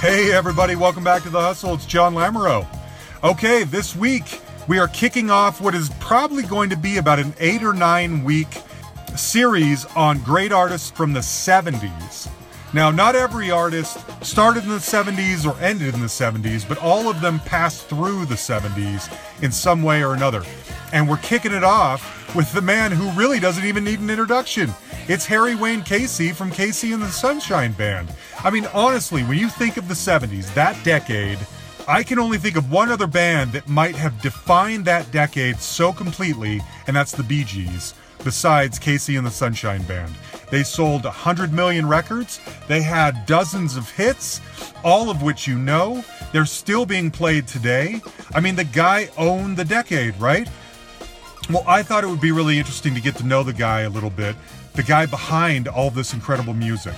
Hey, everybody, welcome back to The Hustle. It's John Lamoureux. Okay, this week we are kicking off what is probably going to be about an eight or nine week series on great artists from the 70s. Now, not every artist started in the 70s or ended in the 70s, but all of them passed through the 70s in some way or another. And we're kicking it off with the man who really doesn't even need an introduction. It's Harry Wayne Casey from KC and the Sunshine Band. I mean, honestly, when you think of the 70s, that decade, I can only think of one other band that might have defined that decade so completely, and that's the Bee Gees, besides KC and the Sunshine Band. They sold 100 million records. They had dozens of hits, all of which you know. They're still being played today. I mean, the guy owned the decade, right? Well, I thought it would be really interesting to get to know the guy a little bit, the guy behind all this incredible music.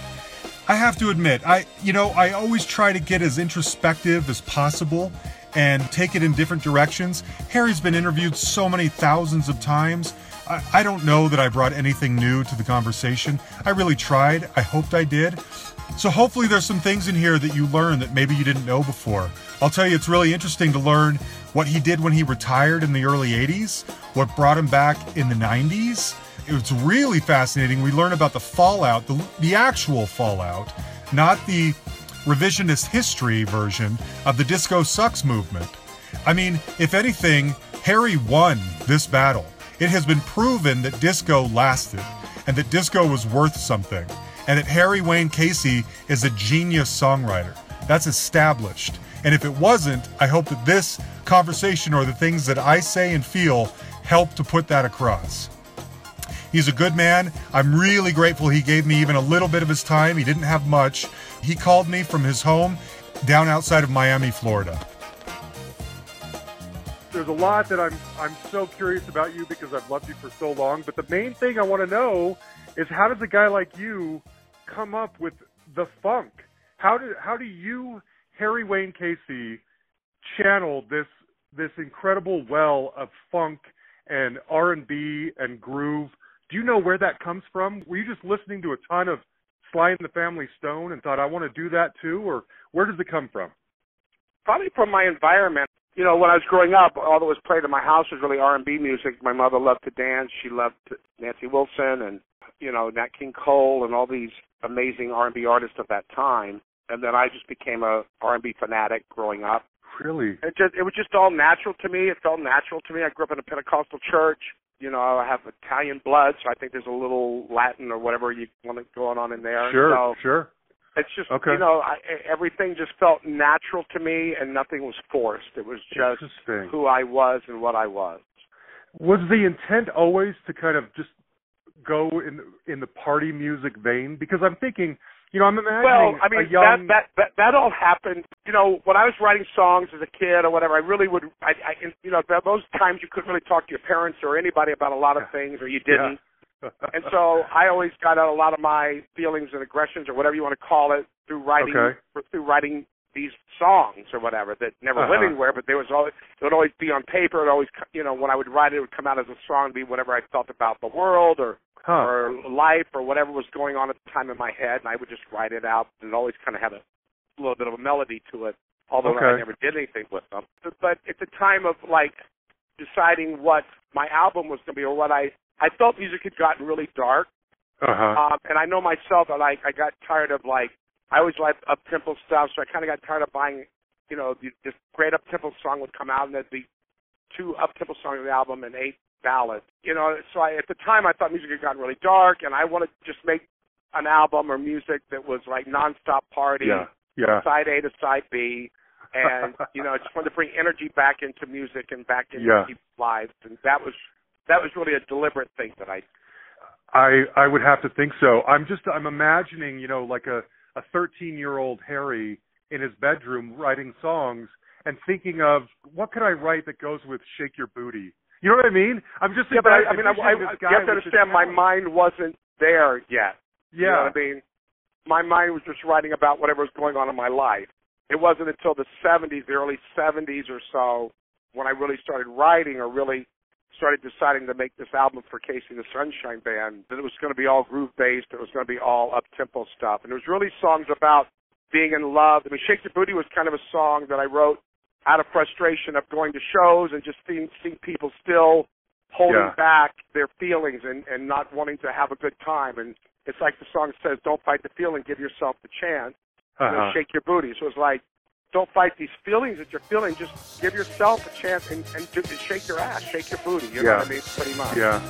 I have to admit, I you know, I always try to get as introspective as possible and take it in different directions. Harry's been interviewed so many thousands of times. I, I don't know that I brought anything new to the conversation. I really tried. I hoped I did. So hopefully there's some things in here that you learn that maybe you didn't know before. I'll tell you, it's really interesting to learn what he did when he retired in the early 80s, what brought him back in the 90s. It's really fascinating. We learn about the fallout, the, the actual fallout, not the revisionist history version of the disco sucks movement. I mean, if anything, Harry won this battle. It has been proven that disco lasted and that disco was worth something and that Harry Wayne Casey is a genius songwriter. That's established. And if it wasn't, I hope that this conversation or the things that I say and feel help to put that across. He's a good man. I'm really grateful he gave me even a little bit of his time. He didn't have much. He called me from his home down outside of Miami, Florida. There's a lot that I'm I'm so curious about you because I've loved you for so long, but the main thing I want to know is how does a guy like you come up with the funk? How do how do you, Harry Wayne Casey, channel this this incredible well of funk and R and B and groove? Do you know where that comes from? Were you just listening to a ton of Sly and the Family Stone and thought I want to do that too, or where does it come from? Probably from my environment. You know, when I was growing up, all that was played in my house was really R and B music. My mother loved to dance. She loved Nancy Wilson and you know Nat King Cole and all these amazing R&B artists of that time. And then I just became a R&B fanatic growing up. Really? It just it was just all natural to me. It felt natural to me. I grew up in a Pentecostal church. You know, I have Italian blood, so I think there's a little Latin or whatever you want to going on in there. Sure, so sure. It's just okay. you know, I, everything just felt natural to me, and nothing was forced. It was just who I was and what I was. Was the intent always to kind of just go in in the party music vein? Because I'm thinking, you know, I'm imagining well, I mean, young... that, that that that all happened. You know, when I was writing songs as a kid or whatever, I really would. I, I you know, those times you couldn't really talk to your parents or anybody about a lot of things, or you didn't. Yeah. And so I always got out a lot of my feelings and aggressions or whatever you want to call it through writing okay. through writing these songs or whatever that never uh-huh. went anywhere, but there was always it would always be on paper. It always you know when I would write it, it would come out as a song, be whatever I felt about the world or huh. or life or whatever was going on at the time in my head, and I would just write it out, and it always kind of had a little bit of a melody to it, although okay. I never did anything with them. But, but at the time of like deciding what my album was going to be or what I I felt music had gotten really dark, uh-huh. um, and I know myself. I like I got tired of like I always liked up tempo stuff, so I kind of got tired of buying, you know, the, this great up tempo song would come out and there'd be two up tempo songs on the album and eight ballads. You know, so I, at the time I thought music had gotten really dark, and I wanted to just make an album or music that was like nonstop party, yeah, yeah. side A to side B, and you know, I just wanted to bring energy back into music and back into yeah. people's lives, and that was that was really a deliberate thing that I. I I would have to think so. I'm just I'm imagining you know like a a 13 year old Harry in his bedroom writing songs and thinking of what could I write that goes with "Shake Your Booty." You know what I mean? I'm just yeah, but I, I mean, I, I, you have to understand, my mind wasn't there yet. Yeah, you know what I mean. My mind was just writing about whatever was going on in my life. It wasn't until the 70s, the early 70s or so, when I really started writing or really started deciding to make this album for KC the Sunshine Band that it was going to be all groove based. It was going to be all up tempo stuff, and it was really songs about being in love. I mean, Shake Your Booty was kind of a song that I wrote out of frustration of going to shows and just seeing, seeing people still holding Yeah. back their feelings and, and not wanting to have a good time. And it's like the song says, don't fight the feeling, give yourself the chance. You know, Uh-huh. shake your booty. So it's like, don't fight these feelings that you're feeling. Just give yourself a chance and, and, do, and shake your ass, shake your booty. You know Yeah. what I mean? Pretty much. Yeah.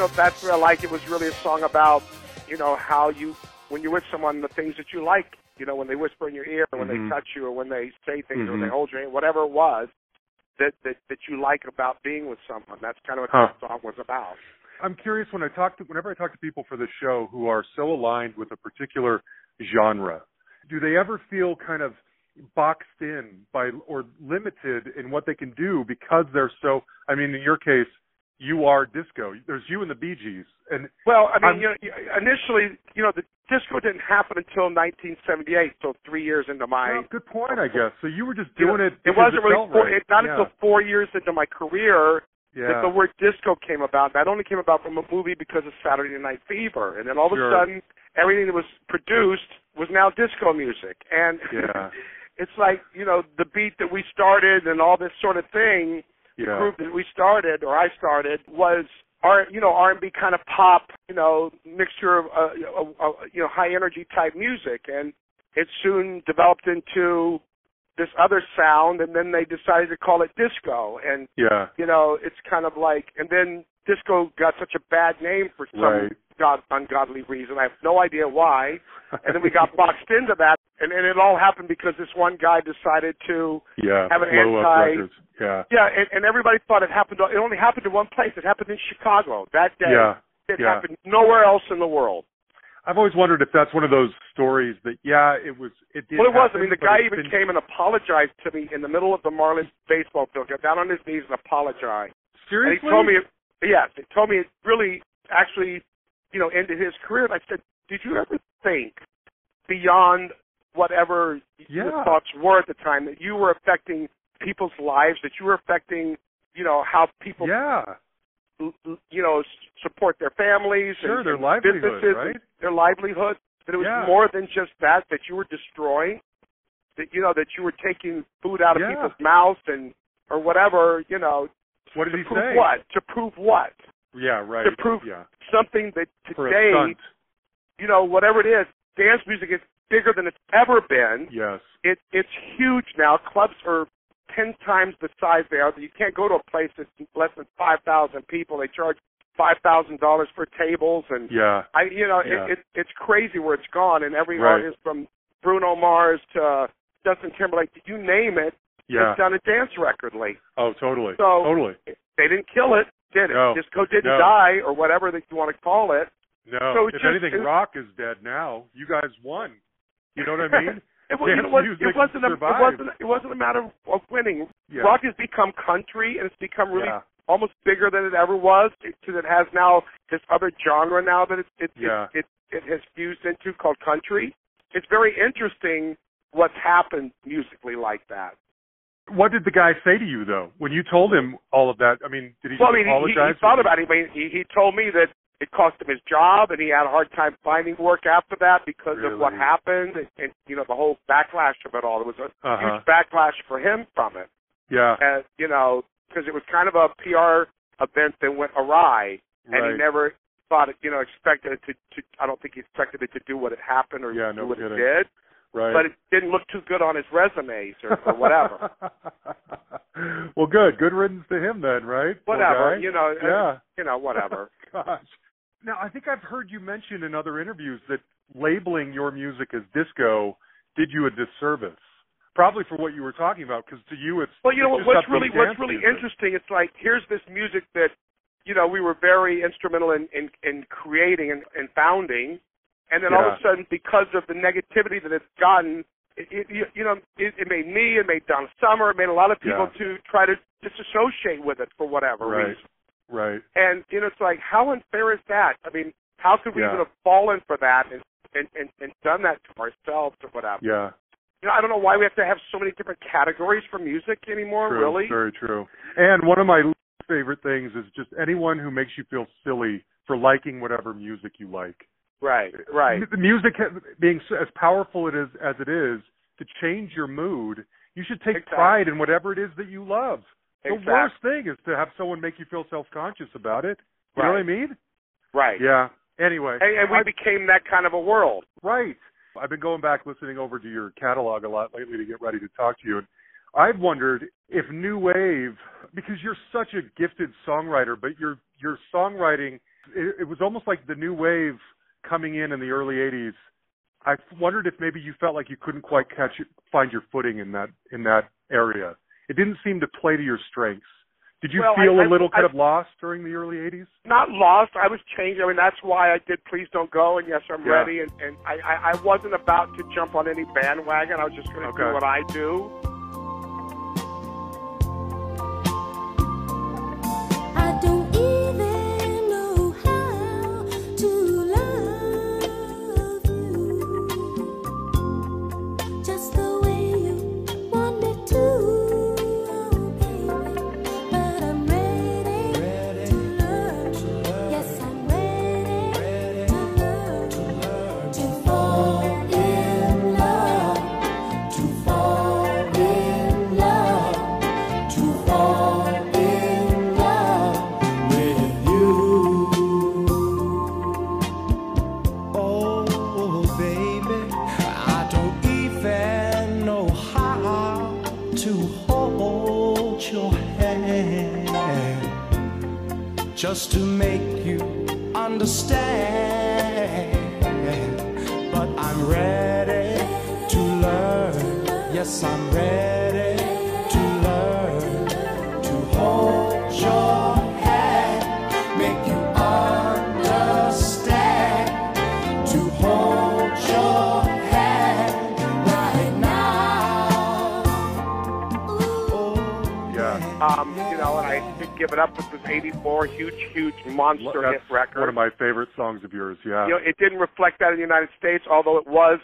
Know, that's where I like it was really a song about, you know, how you, when you're with someone, the things that you like, you know, when they whisper in your ear, or when Mhm. they touch you, or when they say things, or Mhm. they hold your hand, whatever it was that, that, that you like about being with someone. That's kind of what Huh. that song was about. I'm curious when I talk to whenever I talk to people for the show who are so aligned with a particular genre, do they ever feel kind of boxed in by or limited in what they can do because they're so I mean in your case you are disco. There's you and the Bee Gees and Well, I I'm- mean, you know, initially, you know, the disco didn't happen until 1978, so three years into my Well, good point I guess. So you were just you know, doing it It wasn't really felt four, right. it, not yeah. until four years into my career that the word disco came about. That only came about from a movie because of Saturday Night Fever, and then all of Sure. a sudden, everything that was produced was now disco music, and Yeah. it's like you know the beat that we started and all this sort of thing. The yeah. group that we started or I started was R you know R and B kind of pop, you know mixture of uh, uh, uh, you know high energy type music, and it soon developed into this other sound, and then they decided to call it disco, and Yeah. you know, it's kind of like, and then disco got such a bad name for some Right. God, ungodly reason. I have no idea why. And then we got boxed into that, and, and it all happened because this one guy decided to, yeah. have an anti-. Yeah. yeah, and, and everybody thought it happened. It only happened to one place. It happened in Chicago that day. Yeah. It yeah. happened nowhere else in the world. I've always wondered if that's one of those stories that yeah, it was it did well, it was. I mean, the guy even been- came and apologized to me in the middle of the Marlins baseball field. Got down on his knees and apologized. Seriously? And he told me, yes, he told me it really actually, you know, ended his career. And I said, did you ever think beyond whatever your thoughts were at the time that you were affecting people's lives, that you were affecting, you know, how people, Yeah. you know, support their families Sure, and, their and livelihood, businesses, right? and their livelihood. That it was Yeah. more than just that. That you were destroying. That you know that you were taking food out of Yeah. people's mouths and or whatever. You know, What did to he prove say? what? To prove what? Yeah, right. To prove yeah. something that today, you know, whatever it is, dance music is bigger than it's ever been. Yes. It it's huge now. Clubs are ten times the size they are. You can't go to a place that's less than five thousand people. They charge five thousand dollars for tables, and Yeah. I, you know, Yeah. it, it it's crazy where it's gone. And every Right. artist from Bruno Mars to Justin Timberlake, you name it, Yeah. has done a dance record lately. Oh, totally. So- totally. They didn't kill it, did it? No. Disco didn't No. die, or whatever that you want to call it. No. So if just- anything, it's- rock is dead now. You guys won. You know what I mean? it, was, you know Dance what? music it wasn't. A, it wasn't. It wasn't a matter of, of winning. Yeah. Rock has become country, and it's become really Yeah. almost bigger than it ever was because it has now this other genre now that it it, Yeah. it it it has fused into called country. It's very interesting what's happened musically like that. What did the guy say to you though when you told him all of that? I mean, did he Well, I mean, he, he, he thought about it. I mean, he he told me that it cost him his job, and he had a hard time finding work after that because of what happened, and, and you know the whole backlash of it all. There was a Uh-huh. huge backlash for him from it, Yeah. and you know because it was kind of a PR event that went awry, and right. he never thought it, you know, expected it to, to. I don't think he expected it to do what it happened or Yeah, do no what kidding. it did, right. but it didn't look too good on his resumes or, or whatever. well, good. Good riddance to him then, right? Whatever, you know. uh, Yeah. You know, whatever. Gosh. Now, I think I've heard you mention in other interviews that labeling your music as disco did you a disservice. Probably for what you were talking about, because to you it's Well, you know what, what's really what's really music. interesting. It's like here's this music that you know we were very instrumental in in, in creating and, and founding, and then all of a sudden because of the negativity that it's gotten, it, it, you, you know it, it made me, it made Donna Summer, it made a lot of people Yeah. to try to disassociate with it for whatever Right. reason. Right. And you know it's like how unfair is that? I mean, how could we Yeah. even have fallen for that and and and, and done that to ourselves or whatever? Yeah. You know, I don't know why we have to have so many different categories for music anymore. True. Really? Very true. And one of my favorite things is just anyone who makes you feel silly for liking whatever music you like. Right, right. The music being as powerful it is as it is to change your mood, you should take Exactly. pride in whatever it is that you love. The Exactly. worst thing is to have someone make you feel self-conscious about it. You know what I Right. mean? Right. Yeah. Anyway, And, and we I- became that kind of a world. Right. I've been going back listening over to your catalog a lot lately to get ready to talk to you. And I've wondered if New Wave, because you're such a gifted songwriter, but your your songwriting, it, it was almost like the New Wave coming in in the early '80s. I wondered if maybe you felt like you couldn't quite catch it, find your footing in that in that area. It didn't seem to play to your strengths. Did you Well, feel a I- little kind I- of lost during the early '80s? Not lost. I was changed. I mean, that's why I did Please Don't Go and Yes, I'm Yeah. Ready. And, and I, I, I wasn't about to jump on any bandwagon. I was just going to Okay. do what I do. Just to make you understand. But I'm ready to learn. Yes, I'm ready give it up. It was 84, huge, huge monster That's hit record. one of my favorite songs of yours. Yeah. you know, it didn't reflect that in the United States, although it was,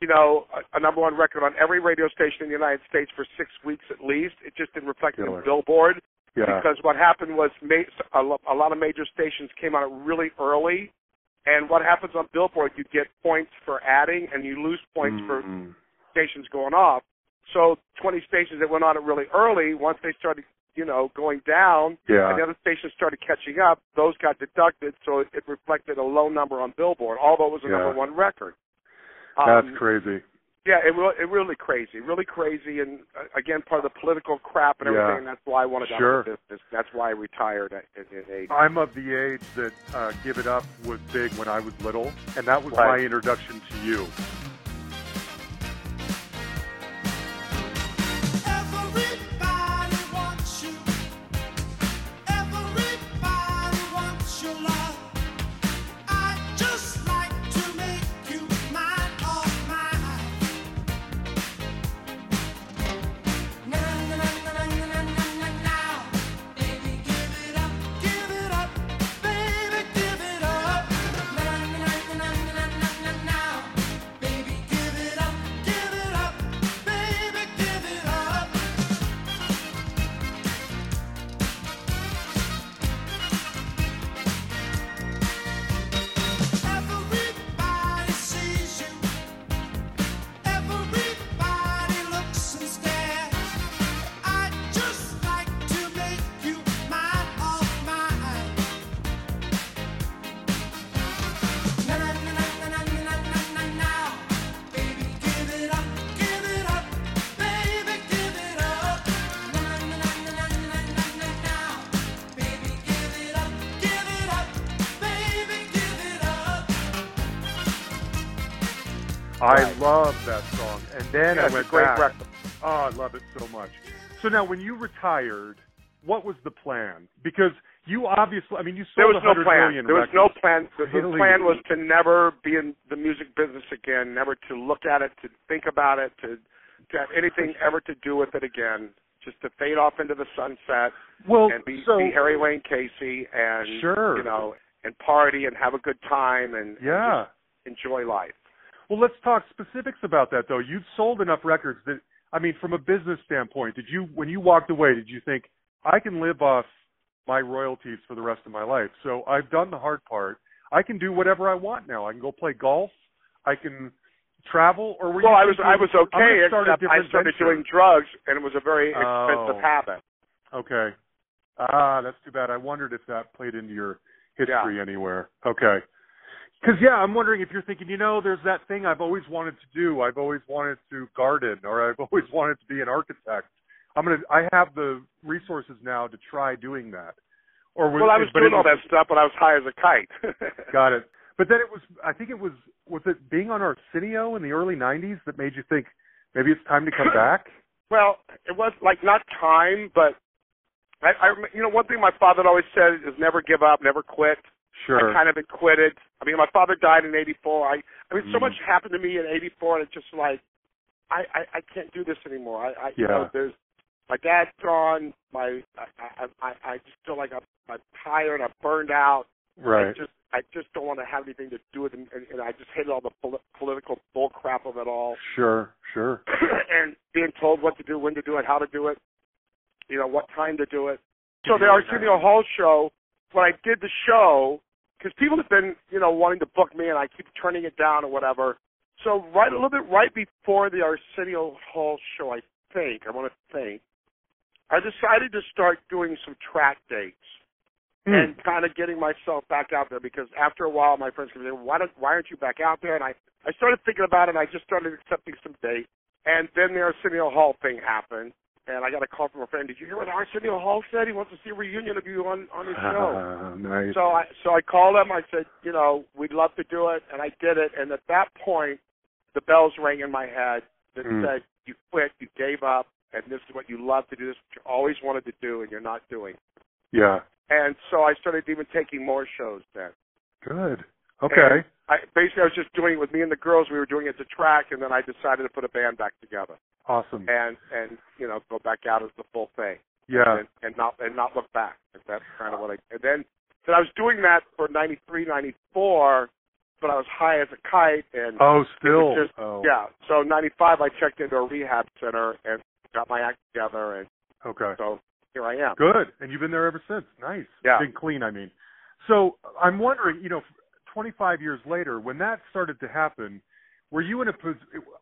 you know, a, a number one record on every radio station in the United States for six weeks at least. It just didn't reflect it Killer. in Billboard yeah. because what happened was ma- a, lo- a lot of major stations came out really early, and what happens on Billboard, you get points for adding and you lose points for Mhm. stations going off. So 20 stations that went on it really early, once they started, you know, going down, Yeah. and the other stations started catching up, those got deducted, so it, it reflected a low number on Billboard, although it was a Yeah. number one record. That's Um, crazy. Yeah, it, re- it really crazy, really crazy, and uh, again, part of the political crap and Yeah. everything. And that's why I wanted to Sure. out of the business. That's why I retired at, at, at age. I'm of the age that uh, Give It Up was big when I was little, and that was Right. my introduction to you. Love that song. And then Yeah, I a went great back. record. Oh, I love it so much. So now, when you retired, what was the plan? Because you obviously, I mean, you sold There was no plan. There was no plan. The, the Really? plan was to never be in the music business again, never to look at it, to think about it, to, to have anything ever to do with it again. Just to fade off into the sunset Well, and be, so be Harry Wayne Casey and Sure. you know and party and have a good time and yeah. and just enjoy life. Well, let's talk specifics about that, though. You've sold enough records that, I mean, from a business standpoint, did you, when you walked away, did you think I can live off my royalties for the rest of my life? So I've done the hard part. I can do whatever I want now. I can go play golf. I can travel. Or were Well, I was I was okay, except I started venture? doing drugs, and it was a very expensive Oh. habit. Okay. Ah, that's too bad. I wondered if that played into your history anywhere. Okay. Because yeah, I'm wondering if you're thinking, you know, there's that thing I've always wanted to do. I've always wanted to garden, or I've always wanted to be an architect. I'm gonna. I have the resources now to try doing that. Or was, Well, I was but doing it all was- that stuff, but I was high as a kite. Got it. But then it was. I think it was. Was it being on Arsenio in the early '90s that made you think maybe it's time to come back? Well, it was like not time, but I, I you know one thing my father always said is never give up, never quit. Sure. I kind of had quitted. I mean, my father died in '84. I I mean, so Mm. much happened to me in '84, and it's just like I I, I can't do this anymore. I, I you Yeah. know there's my dad's gone. My I I I, I just feel like I'm I'm tired. I'm burned out. Right. I just I just don't want to have anything to do with it, and, and I just hated all the pol- political bull crap of it all. Sure. Sure. and being told what to do, when to do it, how to do it, you know, what time to do it. So the Arsenio Hall show, when I did the show, because people have been, you know, wanting to book me, and I keep turning it down or whatever. So right a little bit right before the Arsenio Hall show, I think I want to think, I decided to start doing some track dates Hmm. and kind of getting myself back out there because after a while my friends would say, why don't why aren't you back out there? And I I started thinking about it and I just started accepting some dates. And then the Arsenio Hall thing happened and I got a call from a friend, Did you hear what Arsenio Hall said? He wants to see a reunion of you on, on his show. Ah, nice. So I so I called him, I said, you know, we'd love to do it and I did it and at that point the bells rang in my head that Mm. said, You quit, you gave up and this is what you love to do, this is what you always wanted to do and you're not doing. yeah. And so I started even taking more shows then. Good. Okay. And I basically I was just doing it with me and the girls. We were doing it as a track, and then I decided to put a band back together Awesome. and and you know go back out as the full thing Yeah. and, and not and not look back. And that's kind of what I and then then I was doing that for '93, '94, but I was high as a kite and Oh, still. just- oh. yeah. So '95 I checked into a rehab center and got my act together, and Okay. so here I am. Good. And you've been there ever since. Nice. Yeah. Been clean, I mean. So I'm wondering, you know, 25 years later, when that started to happen, were you in a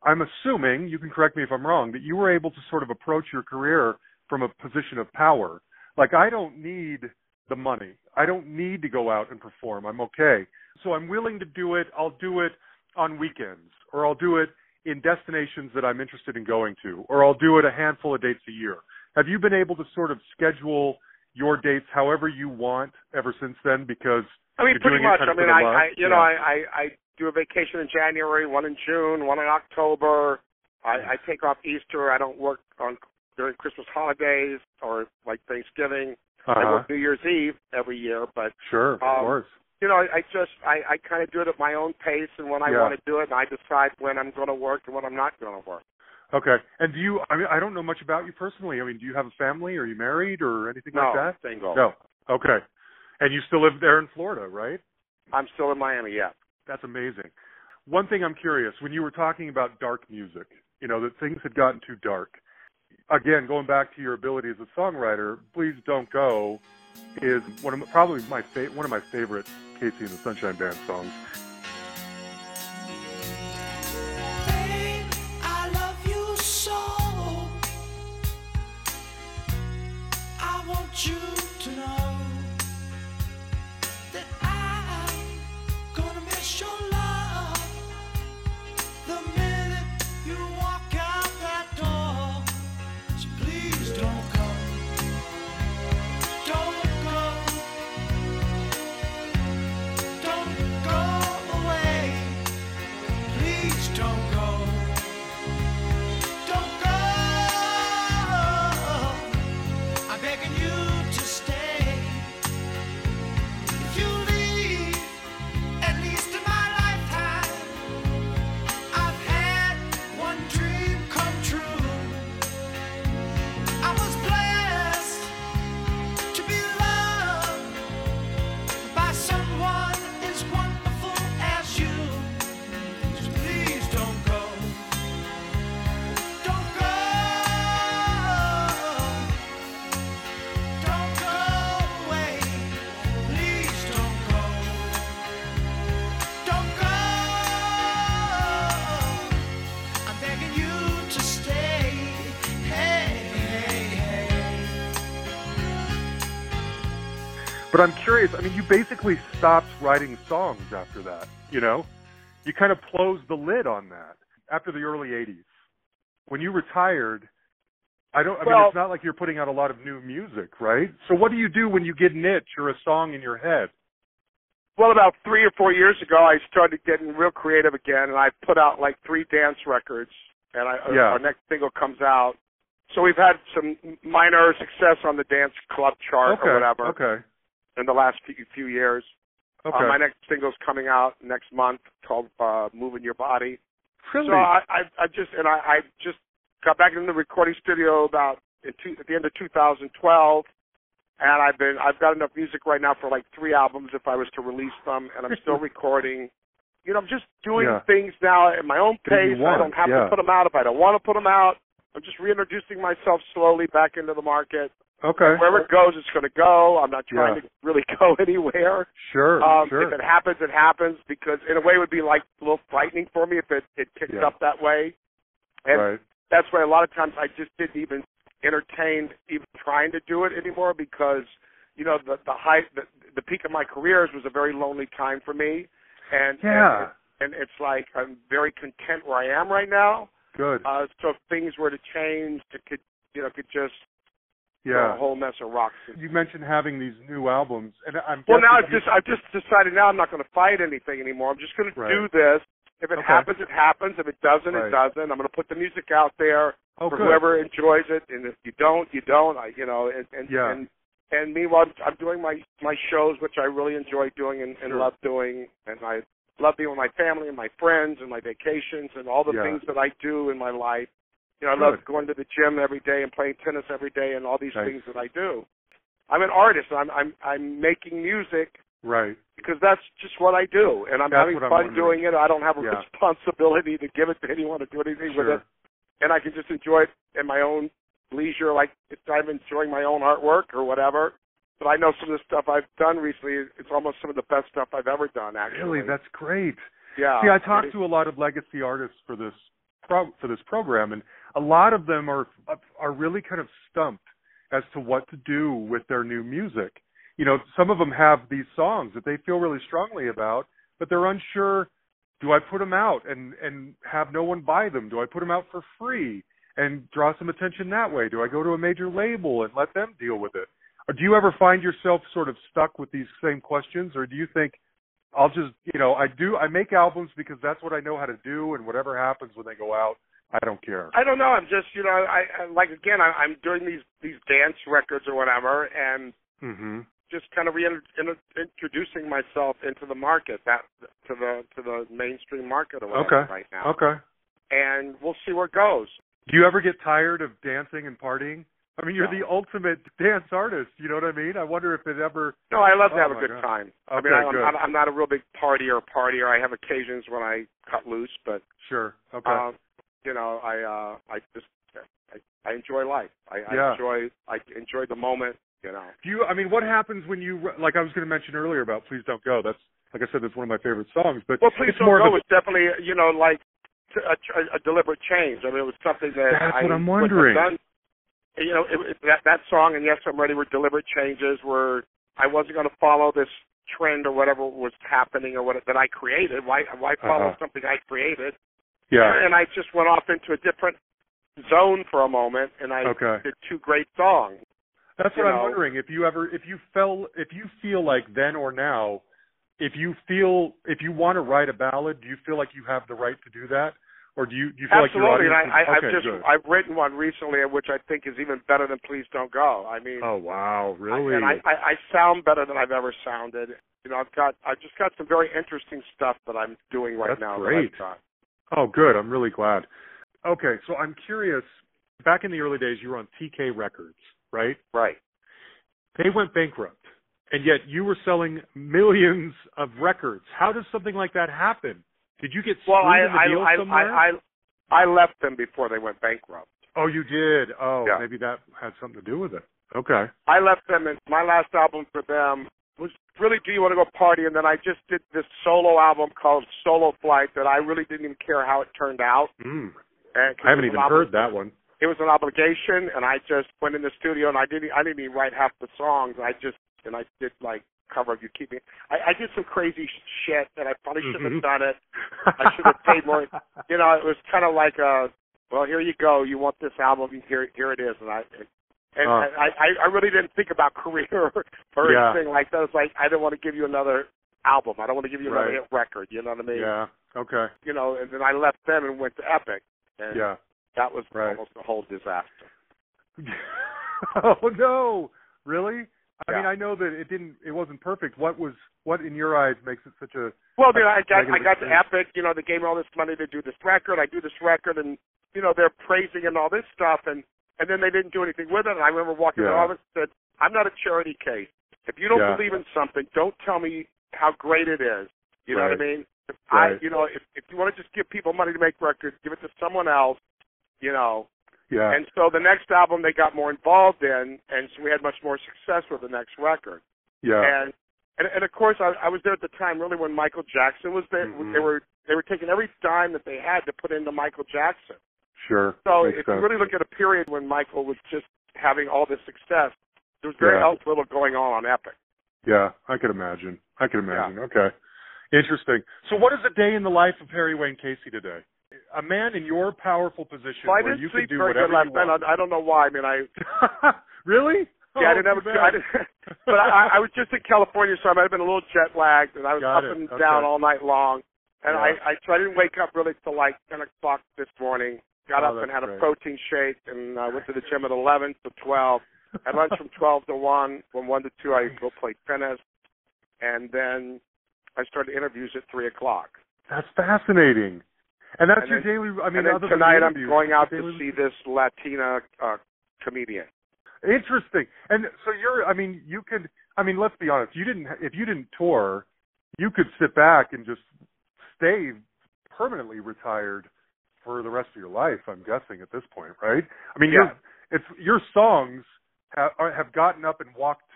I'm assuming, you can correct me if I'm wrong, that you were able to sort of approach your career from a position of power. Like I don't need the money. I don't need to go out and perform. I'm okay. So I'm willing to do it. I'll do it on weekends or I'll do it in destinations that I'm interested in going to or I'll do it a handful of dates a year. Have you been able to sort of schedule your dates however you want ever since then because I mean, pretty much. I mean, I. I you Yeah. know, I, I I do a vacation in January, one in June, one in October. I, I take off Easter. I don't work on during Christmas holidays or like Thanksgiving. I uh-huh. work New Year's Eve every year, but Sure, of Um, course. you know, I, I just I, I kind of do it at my own pace and when I Yeah. want to do it, and I decide when I'm going to work and when I'm not going to work. Okay. And do you I mean I don't know much about you personally. I mean, do you have a family? Are you married or anything no, like that? single. No. Okay. And you still live there in Florida, right? I'm still in Miami. Yeah. That's amazing. One thing I'm curious, when you were talking about dark music, you know, that things had gotten too dark. Again, going back to your ability as a songwriter, Please Don't Go is one of my, probably my fa- one of my favorite KC and the Sunshine Band songs. Curious. I mean, you basically stopped writing songs after that. You know, you kind of closed the lid on that after the early '80s. When you retired, I don't. I mean, it's not like you're putting out a lot of new music, right? So what do you do when you get an itch or a song in your head? Well, about three or four years ago, I started getting real creative again, and I put out like three dance records. And I, uh, Yeah. our next single comes out. So we've had some minor success on the dance club chart okay. or whatever Okay. In the last few, few years. Okay. Uh, my next single's coming out next month called uh, "Moving Your Body." really? So I, I, I just and I, I just got back in the recording studio about in two, at the end of 2012, and I've been I've got enough music right now for like three albums if I was to release them, and I'm still recording. You know, I'm just doing Yeah. things now at my own pace. I don't have yeah. to put them out if I don't want to put them out. I'm just reintroducing myself slowly back into the market. okay. Wherever it goes, it's going to go. I'm not trying Yeah. to really go anywhere. Sure. Um, sure. If it happens, it happens because in a way it would be like a little frightening for me if it, it kicked Yeah. up that way. And right. that's why a lot of times I just didn't even entertain even trying to do it anymore because you know the the height the, the peak of my careers was a very lonely time for me and Yeah. and, and it's like I'm very content where I am right now. Good. Uh so if things were to change it could you know could just yeah. a whole mess of rocks. You mentioned having these new albums, and I'm Well, now I've just I've just decided now I'm not going to fight anything anymore. I'm just going to do this. If it Okay. happens, it happens. If it doesn't, Right. it doesn't. I'm going to put the music out there oh, for good. whoever enjoys it, and if you don't, you don't. I, you know, and and Yeah. and, and meanwhile, I'm- I'm doing my my shows, which I really enjoy doing and, and Sure. love doing, and I love being with my family and my friends and my vacations and all the Yeah. things that I do in my life. You know, I Good. love going to the gym every day and playing tennis every day and all these Nice. things that I do. I'm an artist. I'm I'm I'm making music Right. because that's just what I do, and I'm That's having what I'm fun doing it. I don't have a Yeah. responsibility to give it to anyone to do anything with Sure. it, and I can just enjoy it in my own leisure, like if I'm enjoying my own artwork or whatever. But I know some of the stuff I've done recently. It's almost some of the best stuff I've ever done. Actually, Really, that's great. yeah. See, I talked to a lot of legacy artists for this pro- for this program, and a lot of them are are really kind of stumped as to what to do with their new music. You know, some of them have these songs that they feel really strongly about, but they're unsure. Do I put them out and and have no one buy them? Do I put them out for free and draw some attention that way? Do I go to a major label and let them deal with it? Or do you ever find yourself sort of stuck with these same questions, or do you think I'll just, you know, I do, I make albums because that's what I know how to do, and whatever happens when they go out, I don't care. I don't know. I'm just, you know, I, I like again. I, I'm doing these these dance records or whatever, and hmm just kind of reintroducing myself into the market, that to the to the mainstream market or whatever Okay. right now. Okay. And we'll see where it goes. Do you ever get tired of dancing and partying? I mean, you're the ultimate dance artist. You know what I mean? I wonder if it ever. No, I love to Oh, have a good God. time. I mean, I, I'm, not, I'm not a real big partier partier. I have occasions when I cut loose, but Sure. Okay. um, you know, I uh, I just I, I enjoy life. I, Yeah. I enjoy I enjoy the moment. You know. do you? I mean, what happens when you? Like I was going to mention earlier about "Please Don't Go." That's like I said, that's one of my favorite songs. But Well, please don't go. was definitely you know like a, a, a, deliberate change. I mean, it was something that That's I what I'm wondering. Done. You know, it, that that song and Yes I'm Ready were deliberate changes. Where I wasn't going to follow this trend or whatever was happening or what that I created. Why why follow Uh-huh. something I created? yeah. And I just went off into a different zone for a moment, and I Okay. did two great songs. That's what I'm wondering. If you ever, if you fell, if you feel like then or now, if you feel, if you want to write a ballad, do you feel like you have the right to do that, or do you, do you feel Absolutely, like your audience? I, I, is, I've just good. I've written one recently, which I think is even better than Please Don't Go. I mean, oh wow, I- really? and I, I, I sound better than I've ever sounded. You know, I've got I've just got some very interesting stuff that I'm doing right That's now. great. Oh, good. I'm really glad. Okay, so I'm curious. Back in the early days, you were on TK Records, right? Right. They went bankrupt, and yet you were selling millions of records. How does something like that happen? Did you get screwed Well, I in the I, deal I, somewhere? I I I left them before they went bankrupt. oh, you did. Oh, Yeah. maybe that had something to do with it. Okay. I left them, and my last album for them was really "Do You Want to Go Party?" And then I just did this solo album called Solo Flight that I really didn't even care how it turned out. Mm. And I haven't even heard that one. it was an obligation, and I just went in the studio and I didn't I didn't even write half the songs. I just and I did like cover of you keep me. I, I did some crazy shit that I probably shouldn't have mm-hmm. done it. I should have paid more. You know, it was kind of like a well, here you go. You want this album? Here, here it is. And I and Huh. I, I I really didn't think about career or Yeah. anything like that. It's like I didn't want to give you another album. I don't want to give you another Right. hit record. You know what I mean? yeah. Okay. You know, and then I left them and went to Epic. And Yeah. that was Right. almost a whole disaster. oh no! Really? I mean, I know that it didn't. It wasn't perfect. What was what in your eyes makes it such a? Well, know, I got I got to experience. Epic. You know, they gave me all this money to do this record. I do this record, and you know, they're praising and all this stuff, and and then they didn't do anything with it. And I remember walking in the Yeah. office and said, "I'm not a charity case. If you don't Yeah. believe in something, don't tell me how great it is. You know what I mean? If Right. I, you know, if if you want to just give people money to make records, give it to someone else. You know, Yeah. and so the next album they got more involved in, and so we had much more success with the next record. yeah. And and, and of course, I, I was there at the time, really, when Michael Jackson was there. Mhm. They were they were taking every dime that they had to put into Michael Jackson. sure. So Makes if sense. you really look at a period when Michael was just having all this success, there was very Yeah. little going on on Epic. Yeah, I could imagine. I could imagine. Okay. Interesting. So what is a day in the life of Harry Wayne Casey today? A man in your powerful position Well, I where you could do whatever last you want. I, I don't know why. I mean, I really? yeah, I Oh, didn't have a I didn't, but I, I was just in California, so I might have been a little jet lagged, and I was Got up it. and Okay. down all night long. And Yeah. I, I so I didn't wake up really till like ten o'clock this morning. Got Oh, up and had a protein shake, and uh, went to the gym at eleven to twelve. Had lunch from twelve to one. From one to two, I go play tennis, and then I started interviews at three o'clock. That's fascinating. And that's And your then- daily. I mean, and then tonight I'm going out to see this Latina uh, comedian. Interesting. And so you're. I mean, you could. I mean, let's be honest. You didn't. If you didn't tour, you could sit back and just stay permanently retired for the rest of your life. I'm guessing at this point, right? I mean, Yeah. your it's your songs have have gotten up and walked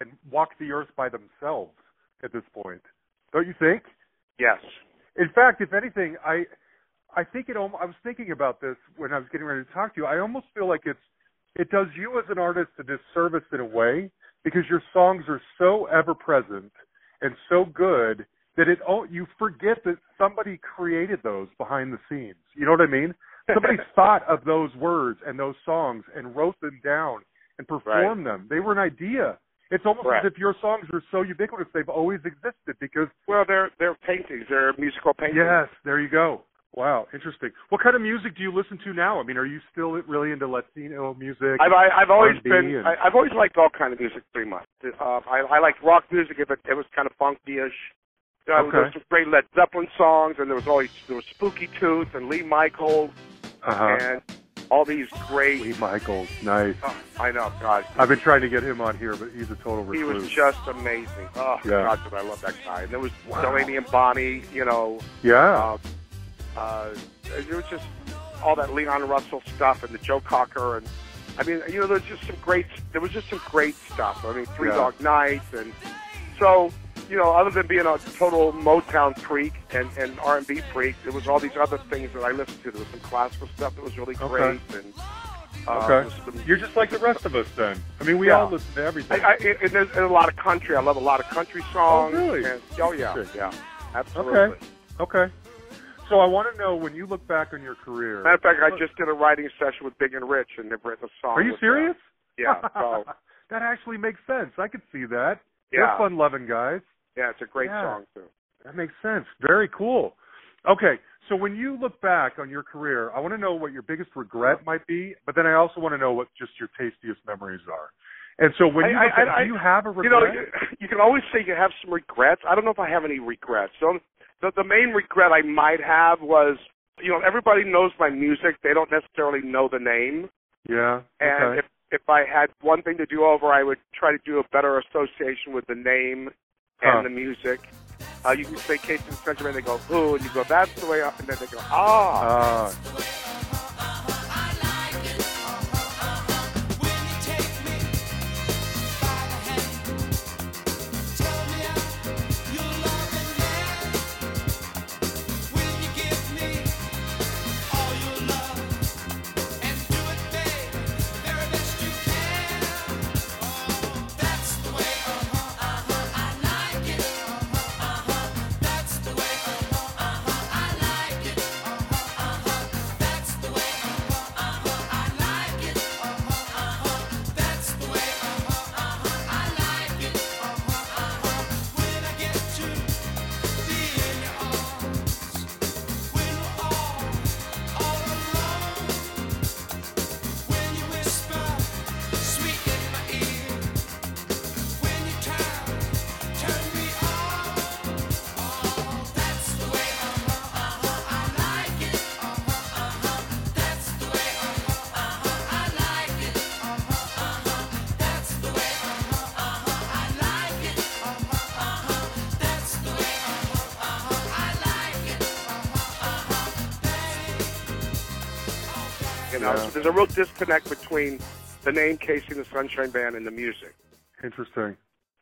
and walked the earth by themselves at this point. Don't you think? Yes. In fact, if anything, I I think it. I was thinking about this when I was getting ready to talk to you. I almost feel like it's it does you as an artist a disservice in a way because your songs are so ever present and so good that it all you forget that somebody created those behind the scenes. You know what I mean? Somebody thought of those words and those songs and wrote them down and performed them. They were an idea. It's almost Right. as if your songs are so ubiquitous they've always existed because Well, they're they're paintings. They're musical paintings. Yes, there you go. Wow, interesting. What kind of music do you listen to now? I mean, are you still really into Latino music? I've I, I've always R&B been and- I, I've always liked all kind of music pretty much. Uh, I I liked rock music if it, it was kind of funky-ish. Uh, Okay. There was some great Led Zeppelin songs, and there was always there was Spooky Tooth and Lee Michaels uh-huh. and all these great. Lee Michaels, nice. Oh, I know, God, I've been trying to get him on here, but he's a total recluse. he was just amazing. Oh Yeah. God, did I love that guy? And there was Wow. Delaney and Bonnie. You know, yeah, uh, uh, it was just all that Leon Russell stuff and the Joe Cocker and I mean, you know, there's just some great. There was just some great stuff. I mean, Three Yeah. Dog Night and so you know, other than being a total Motown freak and and R and B freak, there was all these other things that I listened to. There was some classical stuff that was really Okay. great and. Uh, Okay. some- you're just like the rest of us then. I mean, we Yeah. all listen to everything. I, I, and there's and a lot of country. I love a lot of country songs. Oh, really? And, oh yeah, yeah, absolutely. okay, okay. So I want to know when you look back on your career. Matter of fact, I just did a writing session with Big and Rich, and they've written a song. Are you uh, serious? Them. Yeah. So that actually makes sense. I could see that. yeah, They're fun-loving guys. yeah, it's a great Yeah. song too. That makes sense. Very cool. Okay, so when you look back on your career, I want to know what your biggest regret might be, but then I also want to know what just your tastiest memories are. And so when you I- look at, I- do you have a regret? You know, you, can always say you have some regrets. I don't know if I have any regrets. So the, the main regret I might have was, you know, everybody knows my music. They don't necessarily know the name. yeah. And okay. if if I had one thing to do over, I would try to do a better association with the name and the music. Uh, you can say Casey and Spencer, and they go, ooh, and you go, that's the way up, and then they go, ah. Ah, know, Yeah. so there's a real disconnect between the name KC and the Sunshine Band and the music. Interesting.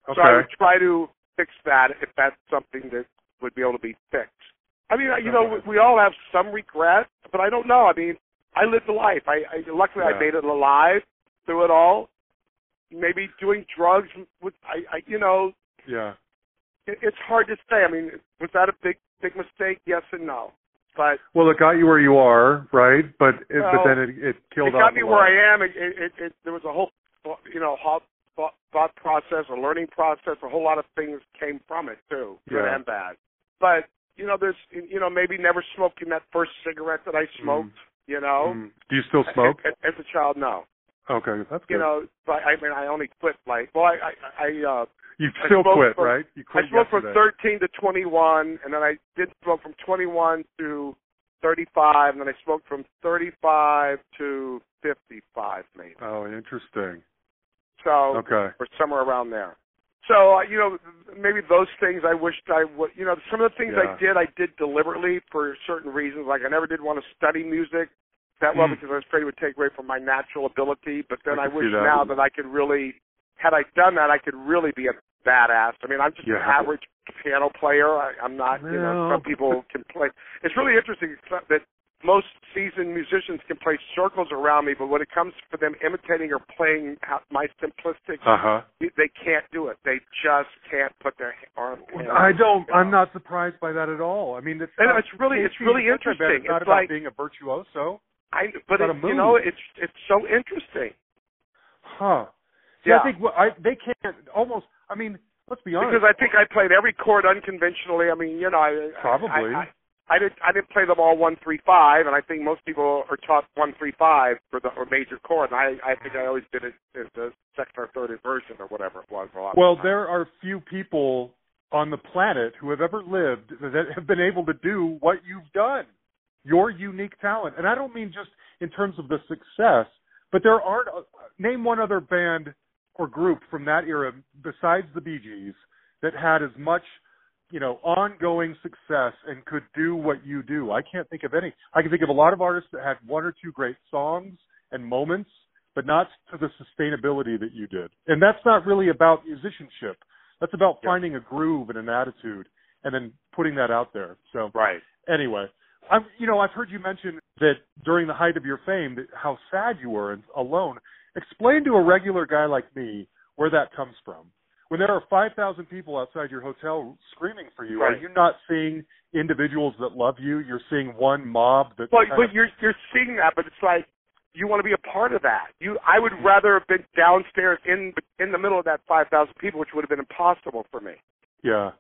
Okay. So I would try to fix that if that's something that would be able to be fixed. I mean, you know, we, we all have some regret, but I don't know. I mean, I lived a life. I, I luckily Yeah. I made it alive through it all. Maybe doing drugs with I, I you know, Yeah. it, it's hard to say. I mean, was that a big big mistake? Yes and no. But Well, it got you where you are, right? But it, Well, but then it, it killed it got me where. I am. It, it, it, it there was a whole you know thought, thought, process, a learning process. A whole lot of things came from it too, good Yeah. and bad. But you know, there's you know maybe never smoking that first cigarette that I smoked. You know, Mm. Do you still smoke? As, as a child, no. Okay, that's good. You know, but I mean, I only quit like well, I I, I uh, you still quit, for- right? You quit I smoked from 13 to 21, and then I did smoke from 21 to 35, and then I smoked from 35 to 55, maybe. Oh, interesting. So, Okay. or somewhere around there. So, uh, you know, maybe those things I wished I would, you know, some of the things Yeah. I did, I did deliberately for certain reasons. Like I never did want to study music that well Mm. because I was afraid it would take away from my natural ability. But then I I, wish that. now that I could really, had I done that, I could really be a badass. I mean, I'm just an average piano player. I, I'm not, you know, some people can play. It's really interesting that most seasoned musicians can play circles around me, but when it comes for them imitating or playing my simplistic Uh huh. they can't do it. They just can't put their arm. hands, I don't. you know. I'm not surprised by that at all. I mean, it's And not, it's really- it's Casey, really that's not bad. interesting. It's not It's about like- being a virtuoso, I, but It's it, you know, it's it's so interesting huh? See, Yeah. I think what I they can't almost. I mean, let's be honest. because I think I played every chord unconventionally. I mean, you know, I Probably. I, I, I didn't I didn't play them all one three five, and I think most people are taught one three five for the or major chord. And I I think I always did it in the second or third inversion or whatever it was. Well, the there are few people on the planet who have ever lived that have been able to do what you've done. Your unique talent, and I don't mean just in terms of the success, but there aren't. uh, Name one other band or group from that era besides the Bee Gees that had as much, you know, ongoing success and could do what you do. I can't think of any. I can think of a lot of artists that had one or two great songs and moments, but not to the sustainability that you did. And that's not really about musicianship. That's about Yeah. finding a groove and an attitude and then putting that out there. So right. anyway, I'm you know, I've heard you mention that during the height of your fame that how sad you were and alone. Explain to a regular guy like me where that comes from. When there are 5,000 people outside your hotel screaming for you, are you not seeing individuals that love you? You're seeing one mob that Well, but of- you're you're seeing that, but it's like you want to be a part of that. You, I would rather have been downstairs in in the middle of that five thousand people, which would have been impossible for me. yeah,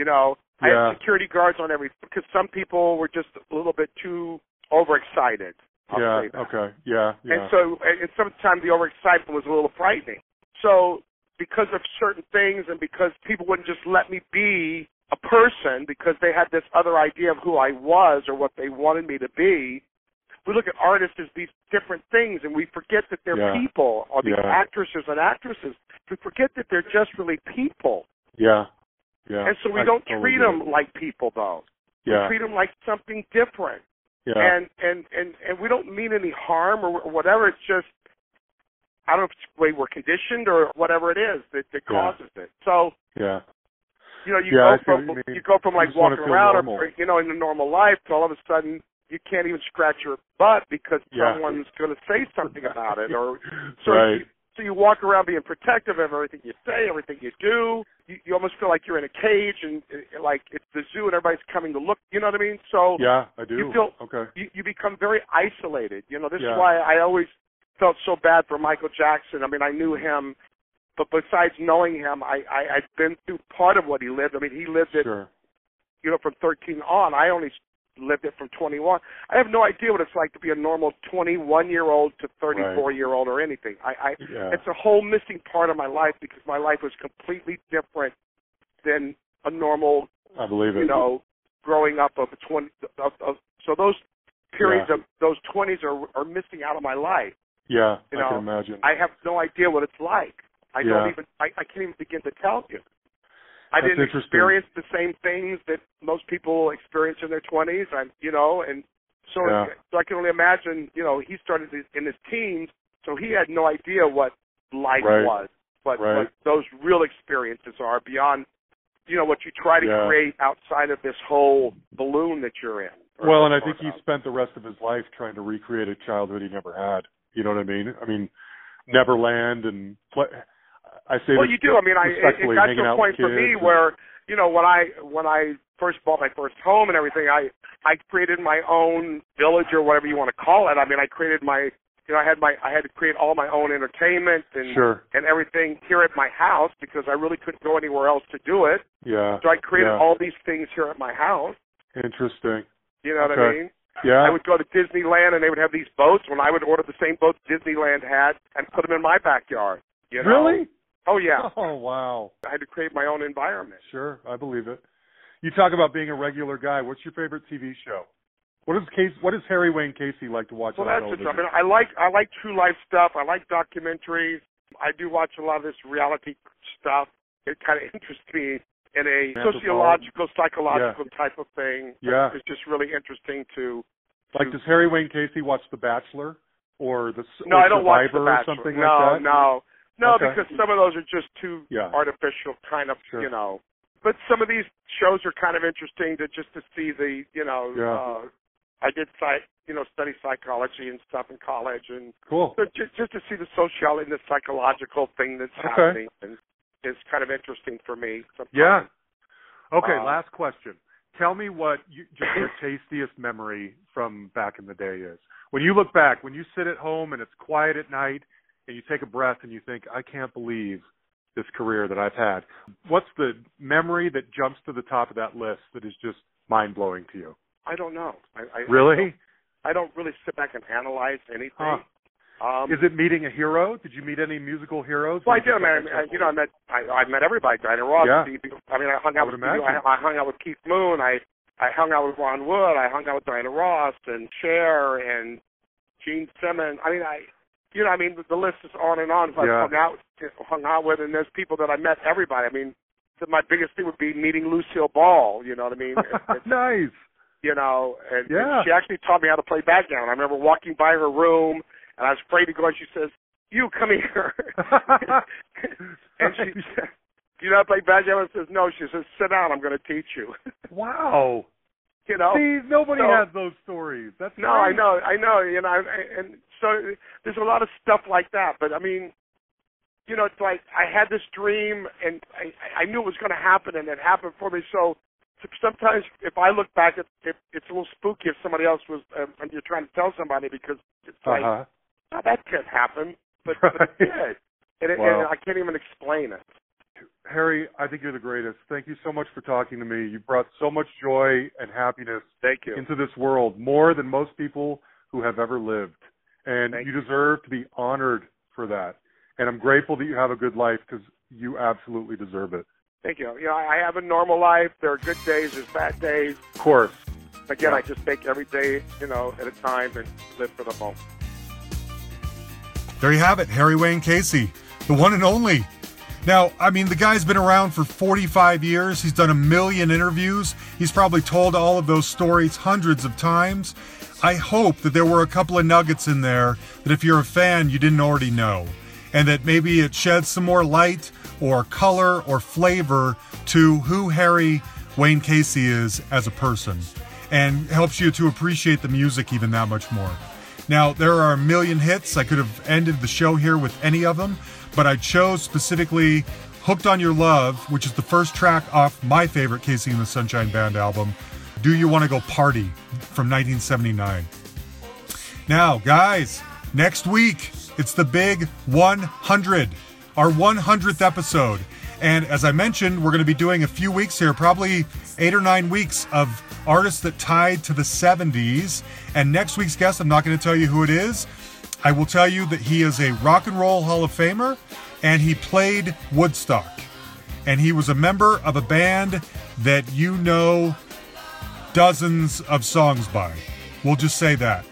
You know, I had security guards on every because some people were just a little bit too overexcited. I'll yeah, okay, yeah, yeah. And so, and and sometimes the overexcitement was a little frightening. So, because of certain things, and because people wouldn't just let me be a person, because they had this other idea of who I was or what they wanted me to be, we look at artists as these different things, and we forget that they're Yeah. people, or these Yeah. actresses and actresses. We forget that they're just really people, yeah, yeah. and so we I don't totally treat them it. like people, though. Yeah, We treat them like something different yeah, and and and and we don't mean any harm or whatever. It's just I don't know if it's the way we're conditioned or whatever it is that, that Yeah. causes it. So yeah, you know, you Yeah, go from you you go from like walking around normal. or you know in a normal life to all of a sudden you can't even scratch your butt because Yeah. someone's going to say something about it or so right. you, so you walk around being protective of everything you say, everything you do. You, you almost feel like you're in a cage and uh, like it's the zoo and everybody's coming to look. You know what I mean? So Yeah, I do. you feel- okay. you, you become very isolated. You know, this Yeah. is why I always felt so bad for Michael Jackson. I mean, I knew him, but besides knowing him, I, I I've been through part of what he lived. I mean, he lived it, Sure. you know, from 13 on. I only lived it from 21. I have no idea what it's like to be a normal 21 year old to 34 year old or anything. I, I Yeah. it's a whole missing part of my life because my life was completely different than a normal I believe it. you know, growing up of a twenty of, of so those periods Yeah. of those twenties are are missing out of my life. yeah, you know, I can imagine. I have no idea what it's like. I Yeah. don't even I, I can't even begin to tell you. I That's didn't experience the same things that most people experience in their twenties. I you know, and So, Yeah. so I can only imagine, you know, he started in- his teens, so he had no idea what life Right. was, But, Right. what those real experiences are beyond, you know, what you try to Yeah. create outside of this whole balloon that you're in. Well, and I think he spent the rest of his life trying to recreate a childhood he never had. You know what I mean? I mean, Neverland and I say Well, you do. I mean, I it, it got to a point for me and- where you know when I when I first bought my first home and everything, I I created my own village or whatever you want to call it. I mean, I created my you know I had my I had to create all my own entertainment and Sure. and everything here at my house because I really couldn't go anywhere else to do it. Yeah. So I created yeah. all these things here at my house. Interesting. You know what I mean? Yeah. I would go to Disneyland and they would have these boats when I would order the same boats Disneyland had and put them in my backyard. You know? Really? Oh yeah. Oh wow. I had to create my own environment. Sure, I believe it. You talk about being a regular guy. What's your favorite TV show? What is Case? What does Harry Wayne Casey like to watch Well, that's television? I mean, I like I like true life stuff. I like documentaries. I do watch a lot of this reality stuff. It kind of interests me in a sociological, psychological type of thing. Yeah. it's just really interesting to. like, does Harry Wayne Casey watch The Bachelor or the No, or I don't watch Survivor the or Bachelor. something no, like that? no, no, Okay. because some of those are just too Yeah. artificial, kind of, Sure. you know. But some of these shows are kind of interesting to just to see the, you know. Yeah. Uh, I did psych, you know, study psychology and stuff in college, and Cool. So just, just to see the social and the psychological thing that's Okay. happening and is kind of interesting for me. Sometimes. Yeah. Okay, Uh, last question. Tell me what you, just your tastiest memory from back in the day is. When you look back, when you sit at home and it's quiet at night and you take a breath and you think, I can't believe this career that I've had. What's the memory that jumps to the top of that list that is just mind blowing to you? I don't know. I, I, Really? I don't really sit back and analyze anything. Huh. Um, Is it meeting a hero? Did you meet any musical heroes? well, I did. I mean, I, I- you know, I met I, I met everybody. Diana Ross. Yeah. Stevie, I mean, I hung out would with Stevie, I. I hung out with Keith Moon. I I hung out with Ron Wood. I hung out with Diana Ross and Cher and Gene Simmons. I mean, I you know, I mean, the, the list is on and on. Who Yeah. I've hung out hung out with, and there's people that I met. Everybody. I mean, the, my biggest thing would be meeting Lucille Ball. You know what I mean? It- it's- nice. you know, and, and she actually taught me how to play backgammon. I remember walking by her room, and I was afraid to go, and she says, "You come here," and she, Do you know, how to play backgammon. I says, "No." She says, "Sit down. I'm going to teach you." wow. You know. See, nobody So- has those stories. That's No, I know, I know, you know, and so there's a lot of stuff like that. But I mean, you know, it's like I had this dream, and I, I knew it was going to happen, and it happened for me. So sometimes, if I look back, it, it, it's a little spooky if somebody else was, uh, and you're trying to tell somebody because it's like Uh-huh. oh, that can't happen, but, but it did, and, it, Wow. and I can't even explain it. Harry, I think you're the greatest. Thank you so much for talking to me. You brought so much joy and happiness Thank you. into this world, more than most people who have ever lived. And Thank you deserve to be honored for that. And I'm grateful that you have a good life because you absolutely deserve it. Thank you. You know, I I have a normal life. There are good days. There's bad days. Of course. Again, Yeah. I just take every day, you know, at a time and live for the moment. There you have it, Harry Wayne Casey, the one and only. Now, I mean, the guy's been around for 45 years. He's done a million interviews. He's probably told all of those stories hundreds of times. I hope that there were a couple of nuggets in there that if you're a fan, you didn't already know. And that maybe it sheds some more light or color or flavor to who Harry Wayne Casey is as a person and helps you to appreciate the music even that much more. Now, there are a million hits. I could have ended the show here with any of them, but I chose specifically Hooked on Your Love, which is the first track off my favorite KC and the Sunshine Band album, Do You Want to Go Party from 1979. Now, guys, next week it's the big 100, our 100th episode. And as I mentioned, we're going to be doing a few weeks here, probably eight or nine weeks of artists that tied to the 70s. And next week's guest, I'm not going to tell you who it is. I will tell you that he is a Rock and Roll Hall of Famer and he played Woodstock. And he was a member of a band that you know dozens of songs by. We'll just say that.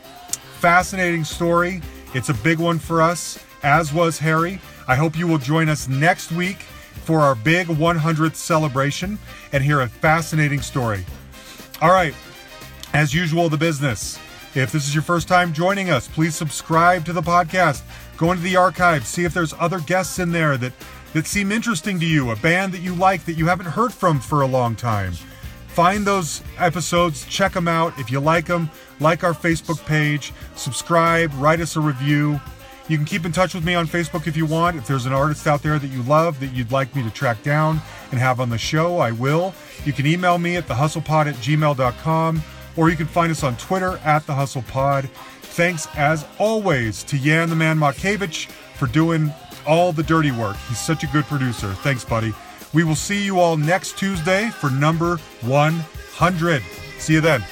Fascinating story. It's a big one for us, as was Harry. I hope you will join us next week for our big 100th celebration and hear a fascinating story. All right, as usual, the business. If this is your first time joining us, please subscribe to the podcast. Go into the archives, see if there's other guests in there that, that seem interesting to you, a band that you like that you haven't heard from for a long time. Find those episodes, check them out. If you like them, like our Facebook page, subscribe, write us a review. You can keep in touch with me on Facebook if you want. If there's an artist out there that you love that you'd like me to track down and have on the show, I will. You can email me at thehustlepod at gmail.com or you can find us on Twitter at The Hustle Pod. Thanks as always to Yan the Man Makevich for doing all the dirty work. He's such a good producer. Thanks, buddy. We will see you all next Tuesday for number 100. See you then.